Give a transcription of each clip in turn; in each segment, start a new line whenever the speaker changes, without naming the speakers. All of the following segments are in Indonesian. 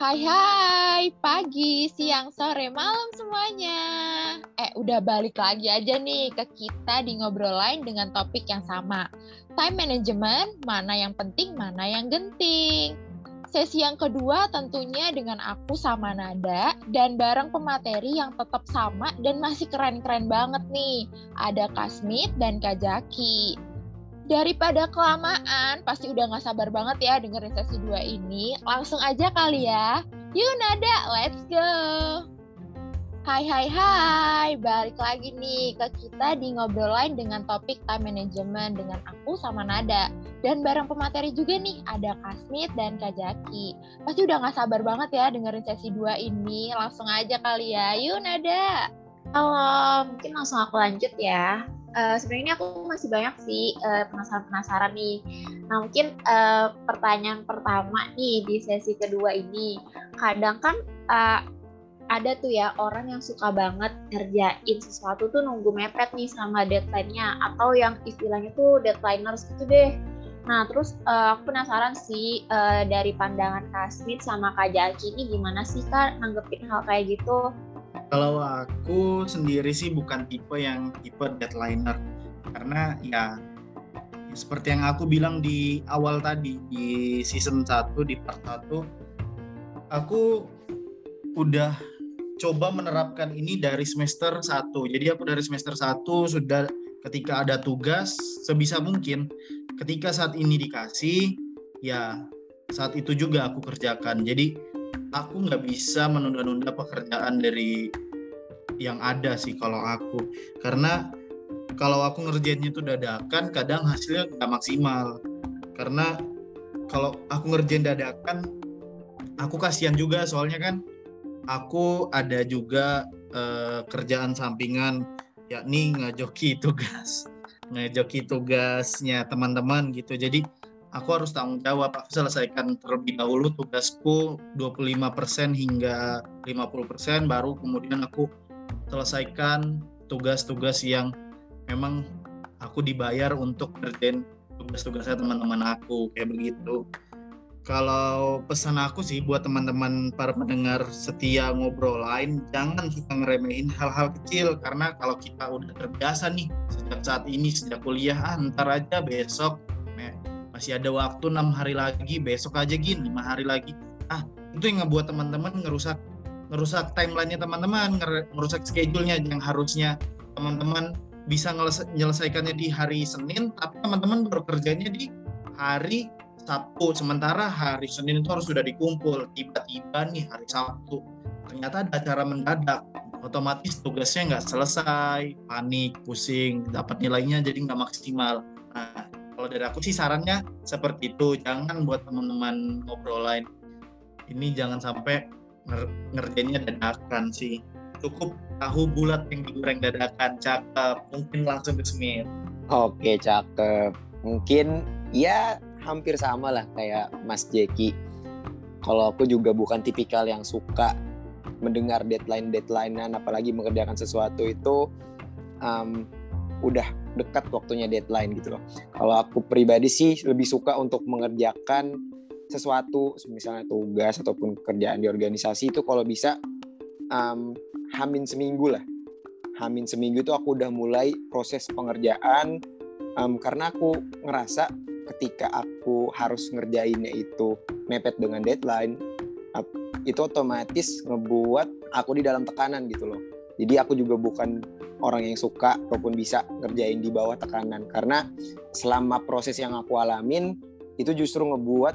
Hai hai, pagi, siang, sore, malam semuanya. Eh, udah balik lagi aja nih ke kita di ngobrol lain dengan topik yang sama. Time management, mana yang penting, mana yang genting. Sesi yang kedua tentunya dengan aku sama Nada dan bareng pemateri yang tetap sama dan masih keren-keren banget nih. Ada Kasmit dan Kak Jaki daripada kelamaan, pasti udah gak sabar banget ya dengerin sesi 2 ini. Langsung aja kali ya. Yuk Nada, let's go! Hai hai hai, balik lagi nih ke kita di ngobrol lain dengan topik time management dengan aku sama Nada. Dan bareng pemateri juga nih, ada Kasmit dan Kak Jaki. Pasti udah gak sabar banget ya dengerin sesi 2 ini. Langsung aja kali ya, yuk Nada!
Halo, mungkin langsung aku lanjut ya uh, sebenarnya aku masih banyak sih uh, penasaran-penasaran nih. Nah mungkin uh, pertanyaan pertama nih di sesi kedua ini, kadang kan uh, ada tuh ya orang yang suka banget ngerjain sesuatu tuh nunggu mepet nih sama deadline-nya atau yang istilahnya tuh deadlineers gitu deh. Nah terus uh, aku penasaran sih uh, dari pandangan Kak Smith sama Kak Jaki ini gimana sih Kak nanggepin hal kayak gitu?
Kalau aku sendiri sih bukan tipe yang tipe deadlineer karena ya seperti yang aku bilang di awal tadi di season 1 di part 1 aku udah coba menerapkan ini dari semester 1. Jadi aku dari semester 1 sudah ketika ada tugas sebisa mungkin ketika saat ini dikasih ya saat itu juga aku kerjakan. Jadi aku nggak bisa menunda-nunda pekerjaan dari yang ada sih kalau aku. Karena kalau aku ngerjainnya itu dadakan kadang hasilnya nggak maksimal. Karena kalau aku ngerjain dadakan aku kasihan juga soalnya kan aku ada juga uh, kerjaan sampingan yakni ngajoki tugas ngajoki tugasnya teman-teman gitu. Jadi aku harus tanggung jawab aku selesaikan terlebih dahulu tugasku 25% hingga 50% baru kemudian aku selesaikan tugas-tugas yang memang aku dibayar untuk kerjain tugas-tugasnya teman-teman aku kayak begitu. Kalau pesan aku sih buat teman-teman para pendengar setia ngobrol lain jangan suka ngeremehin hal-hal kecil karena kalau kita udah terbiasa nih sejak saat ini sejak kuliah ah, ntar aja besok masih ada waktu enam hari lagi besok aja gini lima hari lagi. Ah itu yang ngebuat teman-teman ngerusak ngerusak timelinenya teman-teman ngerusak schedule-nya yang harusnya teman-teman bisa menyelesaikannya di hari Senin tapi teman-teman baru kerjanya di hari Sabtu. Sementara hari Senin itu harus sudah dikumpul. Tiba-tiba nih hari Sabtu. Ternyata ada acara mendadak. Otomatis tugasnya nggak selesai. Panik pusing. Dapat nilainya jadi nggak maksimal kalau dari aku sih sarannya seperti itu. Jangan buat teman-teman ngobrol lain. Ini jangan sampai nger ngerjainnya dadakan sih. Cukup tahu bulat yang digoreng dadakan. Cakep. Mungkin langsung semir
oke cakep. Mungkin ya hampir sama lah kayak Mas Jeki. Kalau aku juga bukan tipikal yang suka mendengar deadline deadlinean apalagi mengerjakan sesuatu itu um, udah dekat waktunya deadline gitu loh. Kalau aku pribadi sih lebih suka untuk mengerjakan sesuatu, misalnya tugas ataupun kerjaan di organisasi itu kalau bisa um, hamin seminggu lah. Hamin seminggu itu aku udah mulai proses pengerjaan um, karena aku ngerasa ketika aku harus ngerjainnya itu mepet dengan deadline, itu otomatis ngebuat aku di dalam tekanan gitu loh. Jadi aku juga bukan orang yang suka ataupun bisa ngerjain di bawah tekanan. Karena selama proses yang aku alamin itu justru ngebuat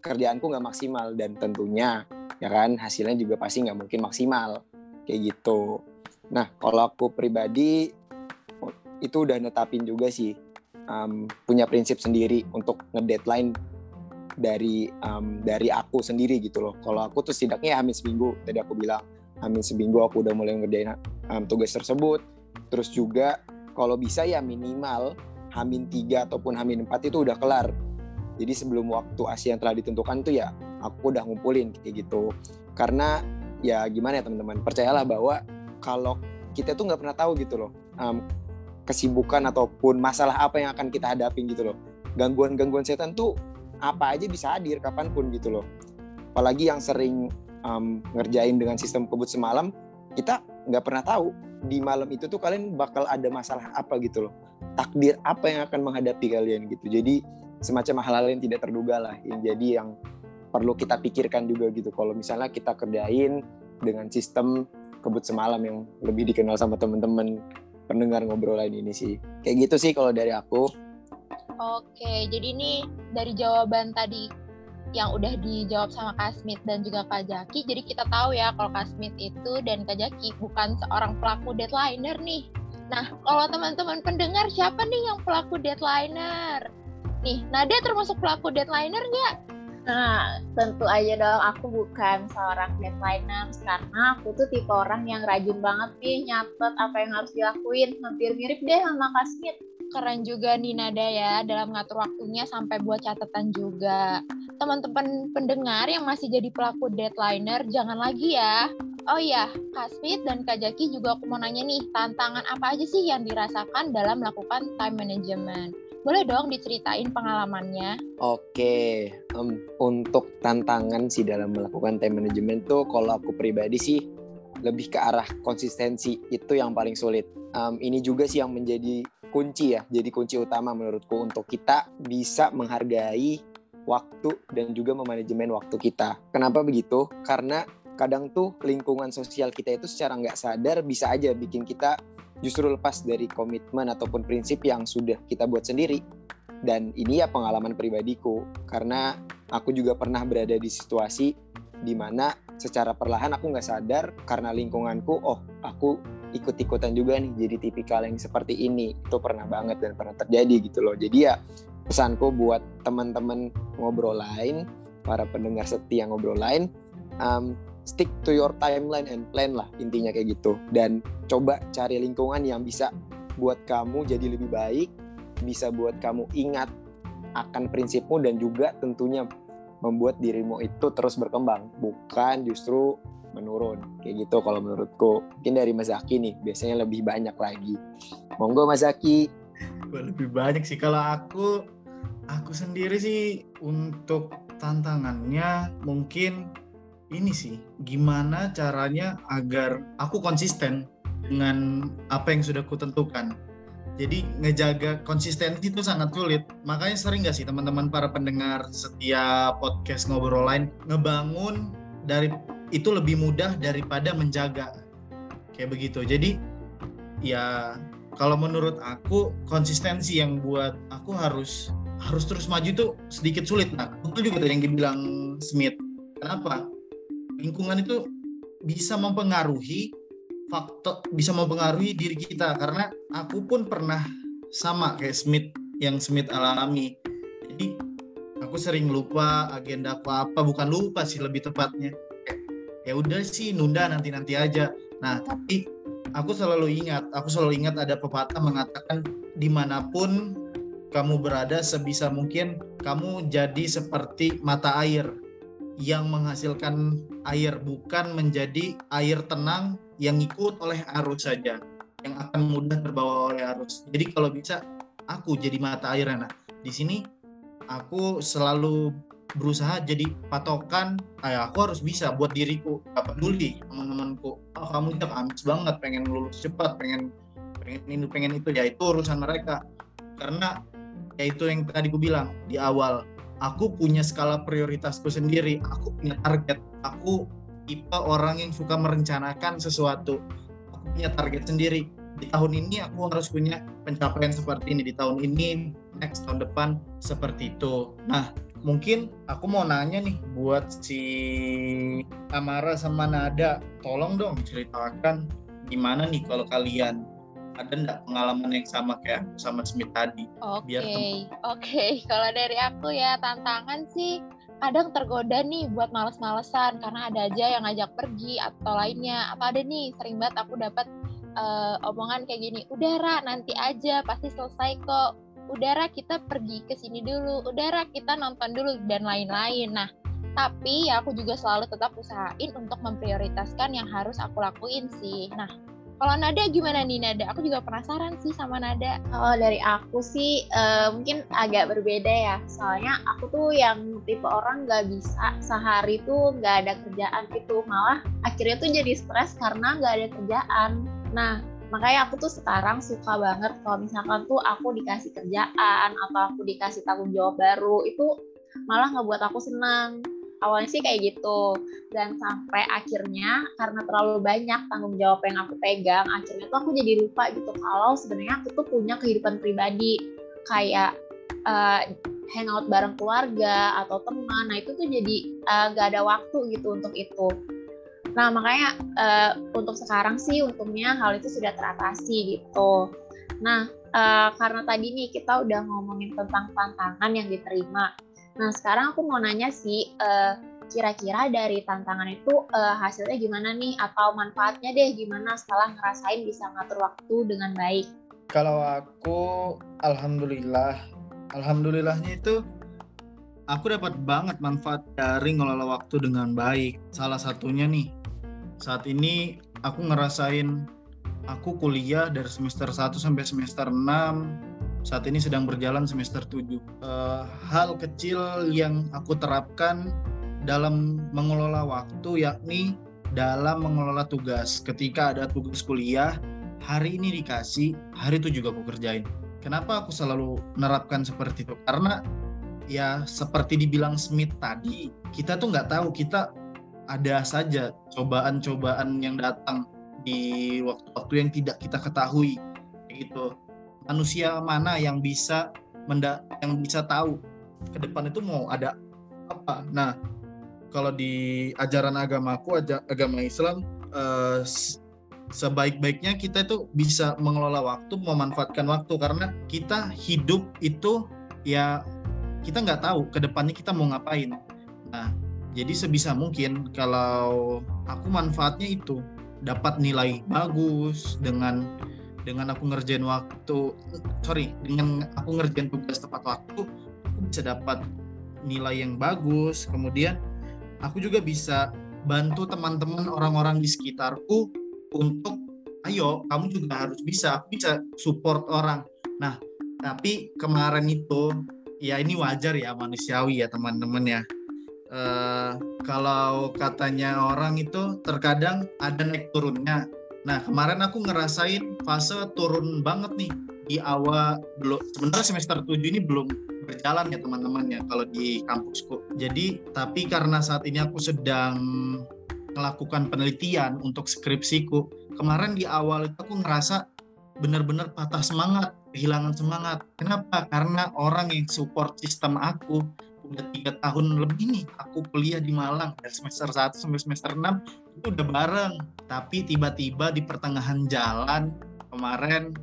kerjaanku nggak maksimal. Dan tentunya ya kan hasilnya juga pasti nggak mungkin maksimal. Kayak gitu. Nah kalau aku pribadi itu udah netapin juga sih. Um, punya prinsip sendiri untuk ngedeadline dari um, dari aku sendiri gitu loh. Kalau aku tuh setidaknya ya, hamin seminggu tadi aku bilang Amin seminggu aku udah mulai ngerjain um, tugas tersebut. Terus juga kalau bisa ya minimal Hamin tiga ataupun Hamin empat itu udah kelar. Jadi sebelum waktu Asia yang telah ditentukan tuh ya aku udah ngumpulin kayak gitu. Karena ya gimana ya teman-teman, percayalah bahwa kalau kita tuh nggak pernah tahu gitu loh um, kesibukan ataupun masalah apa yang akan kita hadapi gitu loh. Gangguan-gangguan setan tuh apa aja bisa hadir kapan pun gitu loh. apalagi yang sering um, ngerjain dengan sistem kebut semalam kita nggak pernah tahu di malam itu tuh kalian bakal ada masalah apa gitu loh. Takdir apa yang akan menghadapi kalian gitu. Jadi semacam hal-hal yang tidak terduga lah yang jadi yang perlu kita pikirkan juga gitu. Kalau misalnya kita kerjain dengan sistem kebut semalam yang lebih dikenal sama teman-teman pendengar ngobrolan ini sih. Kayak gitu sih kalau dari aku.
Oke jadi ini dari jawaban tadi yang udah dijawab sama Kak Smith dan juga Kak Jaki. Jadi kita tahu ya kalau Kak Smith itu dan Kak Jaki bukan seorang pelaku deadlineer nih. Nah, kalau teman-teman pendengar siapa nih yang pelaku deadlineer? Nih, Nadia termasuk pelaku deadlineer nggak?
Nah, tentu aja dong aku bukan seorang deadliner karena aku tuh tipe orang yang rajin banget nih nyatet apa yang harus dilakuin. Hampir mirip deh sama Kak Smith.
Keren juga nih Nada ya dalam ngatur waktunya sampai buat catatan juga. Teman-teman pendengar yang masih jadi pelaku deadliner jangan lagi ya. Oh iya, Kak Smith dan Kak Jaki juga aku mau nanya nih, tantangan apa aja sih yang dirasakan dalam melakukan time management? Boleh dong diceritain pengalamannya?
Oke, um, untuk tantangan sih dalam melakukan time management tuh kalau aku pribadi sih lebih ke arah konsistensi itu yang paling sulit. Um, ini juga sih yang menjadi kunci ya, jadi kunci utama menurutku untuk kita bisa menghargai waktu dan juga memanajemen waktu kita. Kenapa begitu? Karena kadang tuh lingkungan sosial kita itu secara nggak sadar bisa aja bikin kita justru lepas dari komitmen ataupun prinsip yang sudah kita buat sendiri. Dan ini ya pengalaman pribadiku, karena aku juga pernah berada di situasi di mana secara perlahan aku nggak sadar karena lingkunganku, oh aku ikut-ikutan juga nih jadi tipikal yang seperti ini. Itu pernah banget dan pernah terjadi gitu loh. Jadi ya pesanku buat teman-teman ngobrol lain, para pendengar setia ngobrol lain, um, stick to your timeline and plan lah intinya kayak gitu dan coba cari lingkungan yang bisa buat kamu jadi lebih baik bisa buat kamu ingat akan prinsipmu dan juga tentunya membuat dirimu itu terus berkembang bukan justru menurun. Kayak gitu kalau menurutku. Mungkin dari Mas Zaki nih biasanya lebih banyak lagi. Monggo Mas Zaki.
Lebih banyak sih. Kalau aku aku sendiri sih untuk tantangannya mungkin ini sih. Gimana caranya agar aku konsisten dengan apa yang sudah kutentukan jadi ngejaga konsistensi itu sangat sulit. Makanya sering gak sih teman-teman para pendengar setiap podcast ngobrol lain ngebangun dari itu lebih mudah daripada menjaga. Kayak begitu. Jadi ya kalau menurut aku konsistensi yang buat aku harus harus terus maju tuh sedikit sulit nah betul juga tadi yang dibilang Smith. Kenapa? Lingkungan itu bisa mempengaruhi faktor bisa mempengaruhi diri kita. Karena aku pun pernah sama kayak Smith yang Smith alami. Jadi aku sering lupa agenda apa apa. Bukan lupa sih lebih tepatnya. Ya udah sih nunda nanti nanti aja. Nah tapi aku selalu ingat aku selalu ingat ada pepatah mengatakan di mana pun kamu berada sebisa mungkin kamu jadi seperti mata air. Yang menghasilkan air bukan menjadi air tenang yang ikut oleh arus saja yang akan mudah terbawa oleh arus. Jadi kalau bisa aku jadi mata air nah di sini aku selalu berusaha jadi patokan eh, aku harus bisa buat diriku. Gak peduli teman-temanku. Oh kamu udah ambis banget pengen lulus cepat pengen pengen ini pengen itu. Ya itu urusan mereka. Karena ya itu yang tadi ku bilang di awal aku punya skala prioritasku sendiri. Aku punya target. Aku tipe orang yang suka merencanakan sesuatu aku punya target sendiri di tahun ini aku harus punya pencapaian seperti ini di tahun ini next tahun depan seperti itu nah mungkin aku mau nanya nih buat si Amara sama Nada tolong dong ceritakan gimana nih kalau kalian ada nggak pengalaman yang sama kayak sama Smith tadi?
Oke, okay. oke. Okay. Kalau dari aku ya tantangan sih kadang tergoda nih buat males-malesan karena ada aja yang ngajak pergi atau lainnya. Atau ada nih sering banget aku dapat uh, omongan kayak gini, udara nanti aja pasti selesai kok. Udara kita pergi ke sini dulu, udara kita nonton dulu dan lain-lain. Nah, tapi ya aku juga selalu tetap usahain untuk memprioritaskan yang harus aku lakuin sih. Nah, Kalau Nada gimana nih Nada? Aku juga penasaran sih sama Nada.
Kalau dari aku sih uh, mungkin agak berbeda ya. Soalnya aku tuh yang tipe orang nggak bisa sehari tuh nggak ada kerjaan gitu. Malah akhirnya tuh jadi stres karena nggak ada kerjaan. Nah, makanya aku tuh sekarang suka banget kalau misalkan tuh aku dikasih kerjaan atau aku dikasih tanggung jawab baru itu malah ngebuat aku senang awalnya sih kayak gitu. Dan sampai akhirnya karena terlalu banyak tanggung jawab yang aku pegang akhirnya tuh aku jadi lupa gitu kalau sebenarnya aku tuh punya kehidupan pribadi. Kayak uh, hangout bareng keluarga atau teman. Nah itu tuh jadi uh, gak ada waktu gitu untuk itu. Nah makanya uh, untuk sekarang sih untungnya hal itu sudah teratasi gitu. Nah uh, karena tadi nih kita udah ngomongin tentang tantangan yang diterima Nah, sekarang aku mau nanya sih, uh, kira-kira dari tantangan itu uh, hasilnya gimana nih? Atau manfaatnya deh gimana setelah ngerasain bisa ngatur waktu dengan baik?
Kalau aku, alhamdulillah, alhamdulillahnya itu aku dapat banget manfaat dari ngelola waktu dengan baik. Salah satunya nih, saat ini aku ngerasain aku kuliah dari semester 1 sampai semester 6 saat ini sedang berjalan semester 7. Uh, eh, hal kecil yang aku terapkan dalam mengelola waktu yakni dalam mengelola tugas. Ketika ada tugas kuliah, hari ini dikasih, hari itu juga aku kerjain. Kenapa aku selalu menerapkan seperti itu? Karena ya seperti dibilang Smith tadi, kita tuh nggak tahu kita ada saja cobaan-cobaan yang datang di waktu-waktu yang tidak kita ketahui gitu manusia mana yang bisa menda yang bisa tahu ke depan itu mau ada apa. Nah, kalau di ajaran agamaku, agama Islam, eh, sebaik-baiknya kita itu bisa mengelola waktu, memanfaatkan waktu karena kita hidup itu ya kita nggak tahu ke depannya kita mau ngapain. Nah, jadi sebisa mungkin kalau aku manfaatnya itu dapat nilai bagus dengan dengan aku ngerjain waktu sorry dengan aku ngerjain tugas tepat waktu aku bisa dapat nilai yang bagus. Kemudian aku juga bisa bantu teman-teman orang-orang di sekitarku untuk ayo kamu juga harus bisa aku bisa support orang. Nah tapi kemarin itu ya ini wajar ya manusiawi ya teman-teman ya. Uh, kalau katanya orang itu terkadang ada naik turunnya Nah kemarin aku ngerasain fase turun banget nih di awal belum sebenarnya semester 7 ini belum berjalan ya teman-teman ya kalau di kampusku. Jadi tapi karena saat ini aku sedang melakukan penelitian untuk skripsiku, kemarin di awal itu aku ngerasa benar-benar patah semangat, kehilangan semangat. Kenapa? Karena orang yang support sistem aku udah tiga tahun lebih nih aku kuliah di Malang. Dari semester 1 sampai semester 6 itu udah bareng. Tapi tiba-tiba di pertengahan jalan kemarin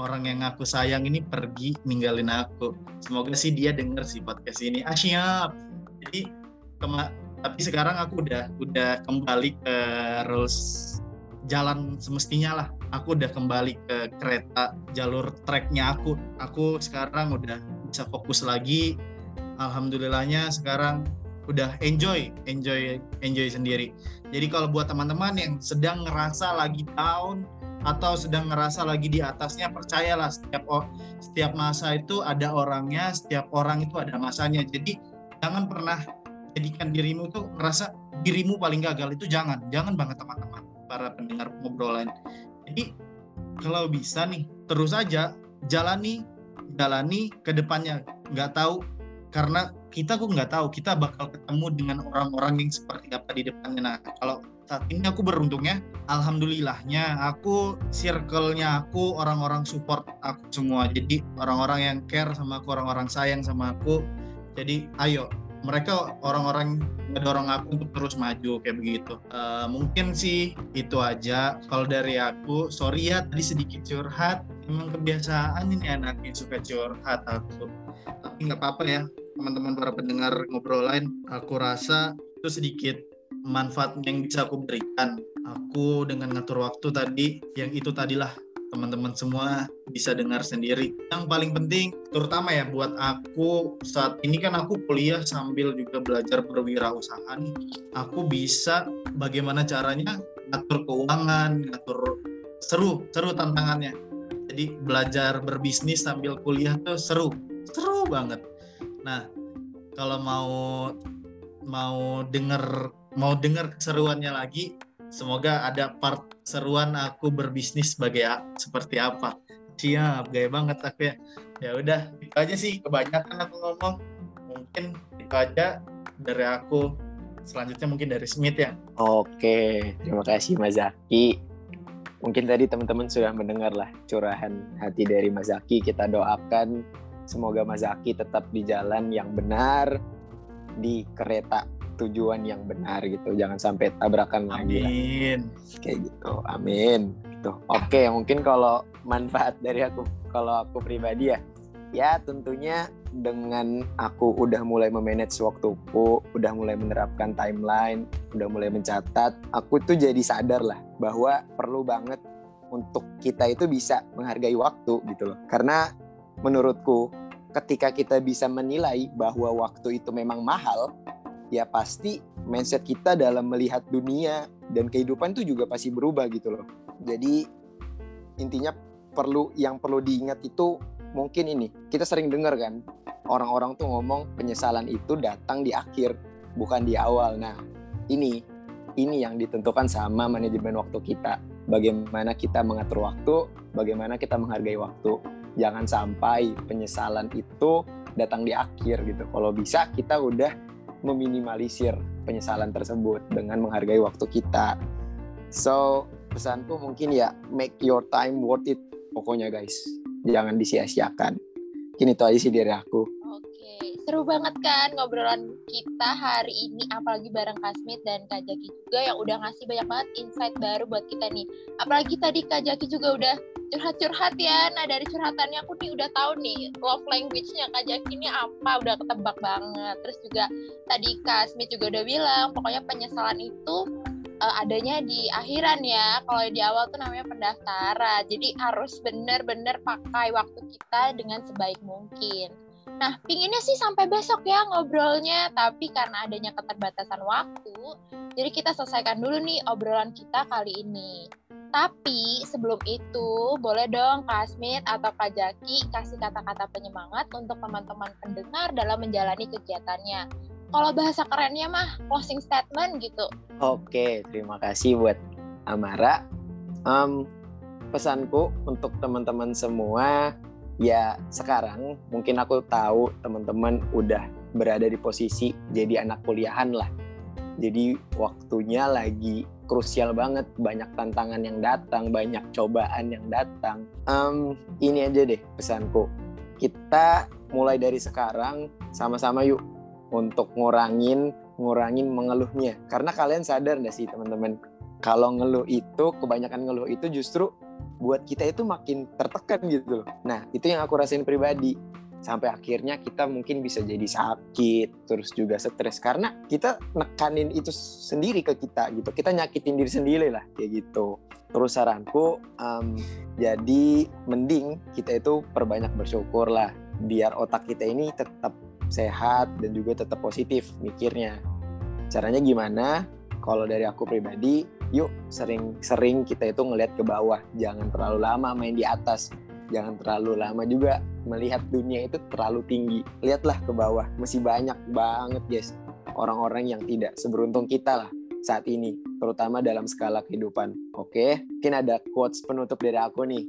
orang yang aku sayang ini pergi ninggalin aku. Semoga sih dia denger sih podcast ini. Ah siap. Jadi tapi sekarang aku udah udah kembali ke rules jalan semestinya lah. Aku udah kembali ke kereta jalur treknya aku. Aku sekarang udah bisa fokus lagi alhamdulillahnya sekarang udah enjoy, enjoy, enjoy sendiri. Jadi kalau buat teman-teman yang sedang ngerasa lagi down atau sedang ngerasa lagi di atasnya, percayalah setiap setiap masa itu ada orangnya, setiap orang itu ada masanya. Jadi jangan pernah jadikan dirimu tuh ngerasa dirimu paling gagal itu jangan, jangan banget teman-teman para pendengar ngobrolan. Jadi kalau bisa nih terus aja jalani jalani ke depannya. Nggak tahu karena kita kok nggak tahu kita bakal ketemu dengan orang-orang yang seperti apa di depannya. Nah kalau saat ini aku beruntungnya, alhamdulillahnya aku circle-nya aku orang-orang support aku semua. Jadi orang-orang yang care sama aku, orang-orang sayang sama aku. Jadi ayo mereka orang-orang ngedorong aku untuk terus maju kayak begitu. Uh, mungkin sih itu aja. Kalau dari aku, sorry ya tadi sedikit curhat. Emang kebiasaan ini anaknya suka curhat aku. Tapi nggak apa-apa ya teman-teman para pendengar ngobrol lain, aku rasa itu sedikit manfaat yang bisa aku berikan. Aku dengan ngatur waktu tadi, yang itu tadilah teman-teman semua bisa dengar sendiri. Yang paling penting, terutama ya buat aku saat ini kan aku kuliah sambil juga belajar berwirausaha nih. Aku bisa bagaimana caranya ngatur keuangan, ngatur seru seru tantangannya jadi belajar berbisnis sambil kuliah tuh seru seru banget nah kalau mau mau denger mau denger keseruannya lagi semoga ada part seruan aku berbisnis sebagai seperti apa. Siap gaya banget aku ya. Ya udah itu aja sih kebanyakan aku ngomong. Mungkin itu aja dari aku. Selanjutnya mungkin dari Smith ya.
Oke terima kasih Mas Zaki. Mungkin tadi teman-teman sudah mendengar lah curahan hati dari Mas Zaki. Kita doakan semoga Mas Zaki tetap di jalan yang benar di kereta tujuan yang benar gitu. Jangan sampai tabrakan
amin.
lagi amin. Kayak gitu. Amin. Gitu. Oke mungkin kalau manfaat dari aku kalau aku pribadi ya. Ya tentunya dengan aku udah mulai memanage waktuku, udah mulai menerapkan timeline, udah mulai mencatat, aku tuh jadi sadar lah bahwa perlu banget untuk kita itu bisa menghargai waktu gitu loh. Karena menurutku ketika kita bisa menilai bahwa waktu itu memang mahal, ya pasti mindset kita dalam melihat dunia dan kehidupan itu juga pasti berubah gitu loh. Jadi intinya perlu yang perlu diingat itu mungkin ini. Kita sering dengar kan orang-orang tuh ngomong penyesalan itu datang di akhir bukan di awal. Nah ini ini yang ditentukan sama manajemen waktu kita. Bagaimana kita mengatur waktu bagaimana kita menghargai waktu jangan sampai penyesalan itu datang di akhir gitu. Kalau bisa kita udah meminimalisir penyesalan tersebut dengan menghargai waktu kita. So pesanku mungkin ya make your time worth it pokoknya guys. Jangan disia-siakan. Mungkin itu aja sih dari aku.
Oke seru banget kan ngobrolan kita hari ini apalagi bareng Kasmit dan Kak Jaki juga yang udah ngasih banyak banget insight baru buat kita nih. Apalagi tadi Kak Jaki juga udah curhat-curhat ya nah dari curhatannya aku nih udah tahu nih love language-nya Kak Jaki ini apa udah ketebak banget terus juga tadi Kak Smith juga udah bilang pokoknya penyesalan itu uh, adanya di akhiran ya. Kalau di awal tuh namanya pendaftaran. Jadi harus benar-benar pakai waktu kita dengan sebaik mungkin. Nah, pinginnya sih sampai besok ya ngobrolnya, tapi karena adanya keterbatasan waktu, jadi kita selesaikan dulu nih obrolan kita kali ini. Tapi sebelum itu, boleh dong Kak Smith atau Kak Jaki kasih kata-kata penyemangat untuk teman-teman pendengar dalam menjalani kegiatannya kalau bahasa kerennya mah closing statement gitu.
Oke, terima kasih buat Amara. Um, pesanku untuk teman-teman semua, ya sekarang mungkin aku tahu teman-teman udah berada di posisi jadi anak kuliahan lah. Jadi waktunya lagi krusial banget, banyak tantangan yang datang, banyak cobaan yang datang. Um, ini aja deh pesanku. Kita mulai dari sekarang sama-sama yuk untuk ngurangin ngurangin mengeluhnya karena kalian sadar gak sih teman-teman kalau ngeluh itu kebanyakan ngeluh itu justru buat kita itu makin tertekan gitu loh. Nah itu yang aku rasain pribadi. Sampai akhirnya kita mungkin bisa jadi sakit terus juga stres. Karena kita nekanin itu sendiri ke kita gitu. Kita nyakitin diri sendiri lah kayak gitu. Terus saranku um, jadi mending kita itu perbanyak bersyukur lah. Biar otak kita ini tetap sehat dan juga tetap positif mikirnya. Caranya gimana? Kalau dari aku pribadi, yuk sering-sering kita itu ngelihat ke bawah, jangan terlalu lama main di atas, jangan terlalu lama juga melihat dunia itu terlalu tinggi. Lihatlah ke bawah, masih banyak banget guys orang-orang yang tidak seberuntung kita lah saat ini, terutama dalam skala kehidupan. Oke, mungkin ada quotes penutup dari aku nih.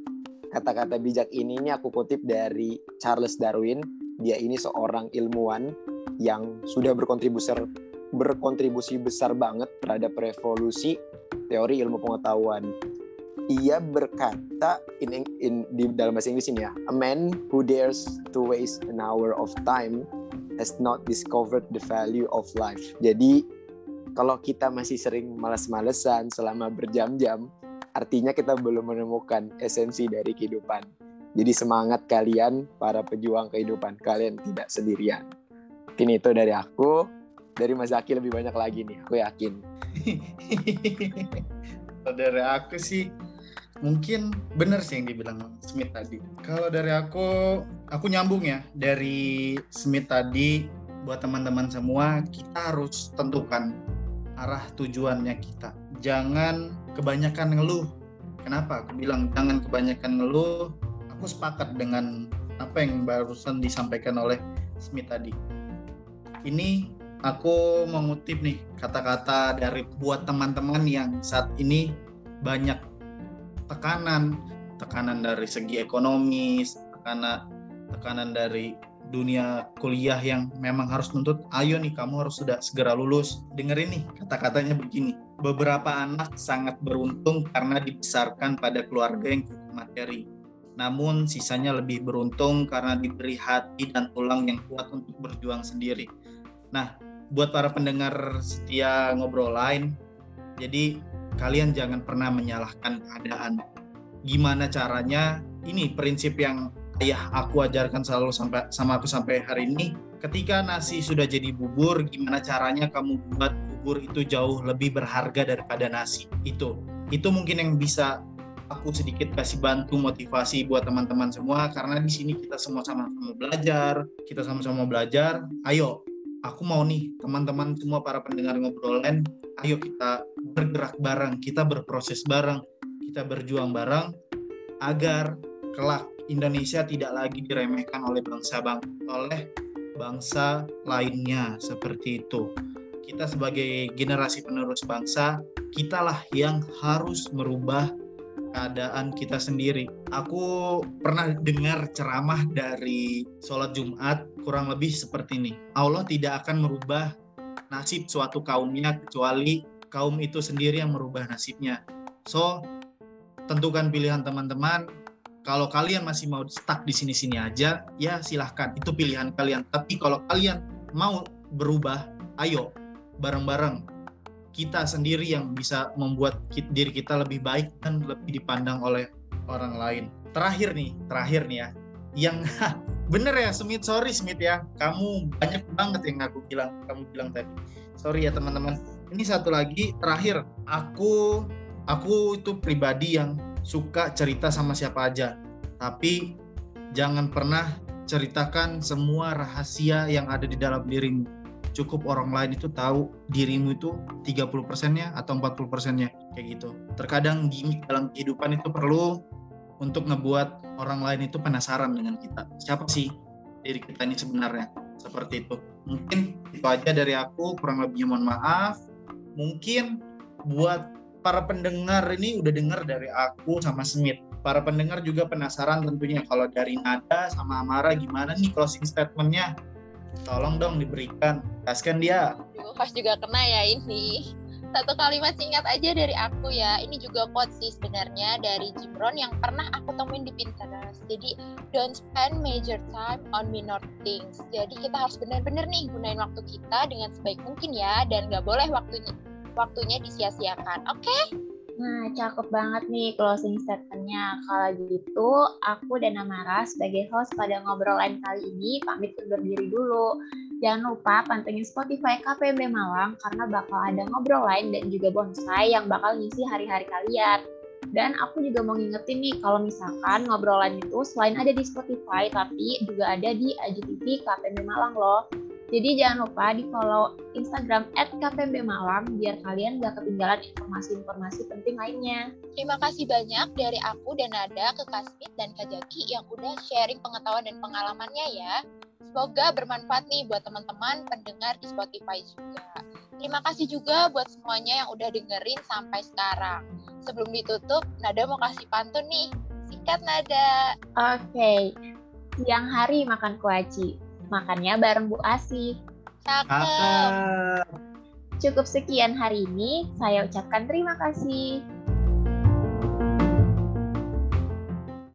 Kata-kata bijak ini, ini aku kutip dari Charles Darwin dia ini seorang ilmuwan yang sudah berkontribusi berkontribusi besar banget terhadap revolusi teori ilmu pengetahuan. Ia berkata in, in di dalam bahasa Inggris ini ya, a man who dares to waste an hour of time has not discovered the value of life. Jadi kalau kita masih sering males-malesan selama berjam-jam, artinya kita belum menemukan esensi dari kehidupan. Jadi semangat kalian para pejuang kehidupan kalian tidak sendirian. Mungkin itu dari aku. Dari Mas Zaki lebih banyak lagi nih, aku yakin.
dari aku sih mungkin benar sih yang dibilang Smith tadi. Kalau dari aku, aku nyambung ya dari Smith tadi buat teman-teman semua kita harus tentukan arah tujuannya kita. Jangan kebanyakan ngeluh Kenapa? Aku bilang jangan kebanyakan ngeluh. Aku sepakat dengan apa yang barusan disampaikan oleh Smith tadi. Ini aku mengutip nih kata-kata dari buat teman-teman yang saat ini banyak tekanan, tekanan dari segi ekonomis, tekanan tekanan dari dunia kuliah yang memang harus nuntut, ayo nih kamu harus sudah segera lulus. Dengerin nih kata-katanya begini. Beberapa anak sangat beruntung karena dibesarkan pada keluarga yang cukup materi. Namun sisanya lebih beruntung karena diberi hati dan tulang yang kuat untuk berjuang sendiri. Nah, buat para pendengar setia ngobrol lain, jadi kalian jangan pernah menyalahkan keadaan. Gimana caranya? Ini prinsip yang ayah aku ajarkan selalu sampai sama aku sampai hari ini ketika nasi sudah jadi bubur gimana caranya kamu buat bubur itu jauh lebih berharga daripada nasi itu itu mungkin yang bisa aku sedikit kasih bantu motivasi buat teman-teman semua karena di sini kita semua sama-sama belajar kita sama-sama belajar ayo aku mau nih teman-teman semua para pendengar ngobrolan ayo kita bergerak bareng kita berproses bareng kita berjuang bareng agar kelak Indonesia tidak lagi diremehkan oleh bangsa bang oleh bangsa lainnya seperti itu. Kita sebagai generasi penerus bangsa, kitalah yang harus merubah keadaan kita sendiri. Aku pernah dengar ceramah dari sholat Jumat kurang lebih seperti ini. Allah tidak akan merubah nasib suatu kaumnya kecuali kaum itu sendiri yang merubah nasibnya. So, tentukan pilihan teman-teman, kalau kalian masih mau stuck di sini-sini aja, ya silahkan. Itu pilihan kalian. Tapi kalau kalian mau berubah, ayo bareng-bareng. Kita sendiri yang bisa membuat diri kita lebih baik dan lebih dipandang oleh orang lain. Terakhir nih, terakhir nih ya. Yang bener ya Smith, sorry Smith ya. Kamu banyak banget yang aku bilang, kamu bilang tadi. Sorry ya teman-teman. Ini satu lagi terakhir. Aku aku itu pribadi yang suka cerita sama siapa aja. Tapi jangan pernah ceritakan semua rahasia yang ada di dalam dirimu. Cukup orang lain itu tahu dirimu itu 30 persennya atau 40 persennya kayak gitu. Terkadang gimmick dalam kehidupan itu perlu untuk ngebuat orang lain itu penasaran dengan kita. Siapa sih diri kita ini sebenarnya? Seperti itu. Mungkin itu aja dari aku, kurang lebihnya mohon maaf. Mungkin buat para pendengar ini udah dengar dari aku sama Smith. Para pendengar juga penasaran tentunya kalau dari Nada sama Amara gimana nih closing statementnya? Tolong dong diberikan. Kaskan dia.
Pas juga kena ya ini. Satu kalimat singkat aja dari aku ya. Ini juga quote sih sebenarnya dari Jim Rohn yang pernah aku temuin di Pinterest. Jadi don't spend major time on minor things. Jadi kita harus benar-benar nih gunain waktu kita dengan sebaik mungkin ya dan nggak boleh waktunya waktunya disia-siakan. Oke? Okay?
Nah, cakep banget nih closing statementnya. Kalau gitu, aku dan Amara sebagai host pada ngobrol lain kali ini pamit undur diri dulu. Jangan lupa pantengin Spotify KPMB Malang karena bakal ada ngobrol lain dan juga bonsai yang bakal ngisi hari-hari kalian. Dan aku juga mau ngingetin nih kalau misalkan ngobrolan itu selain ada di Spotify tapi juga ada di IGTV KPMB Malang loh. Jadi jangan lupa di follow Instagram @kpmb Malam biar kalian gak ketinggalan informasi-informasi penting lainnya.
Terima kasih banyak dari aku dan Nada ke Kasmit dan Kak Jaki yang udah sharing pengetahuan dan pengalamannya ya. Semoga bermanfaat nih buat teman-teman pendengar di Spotify juga. Terima kasih juga buat semuanya yang udah dengerin sampai sekarang. Sebelum ditutup, Nada mau kasih pantun nih. Singkat Nada.
Oke. Okay. Siang hari makan kuaci makannya bareng Bu Asi.
Cakep.
Cukup sekian hari ini, saya ucapkan terima kasih.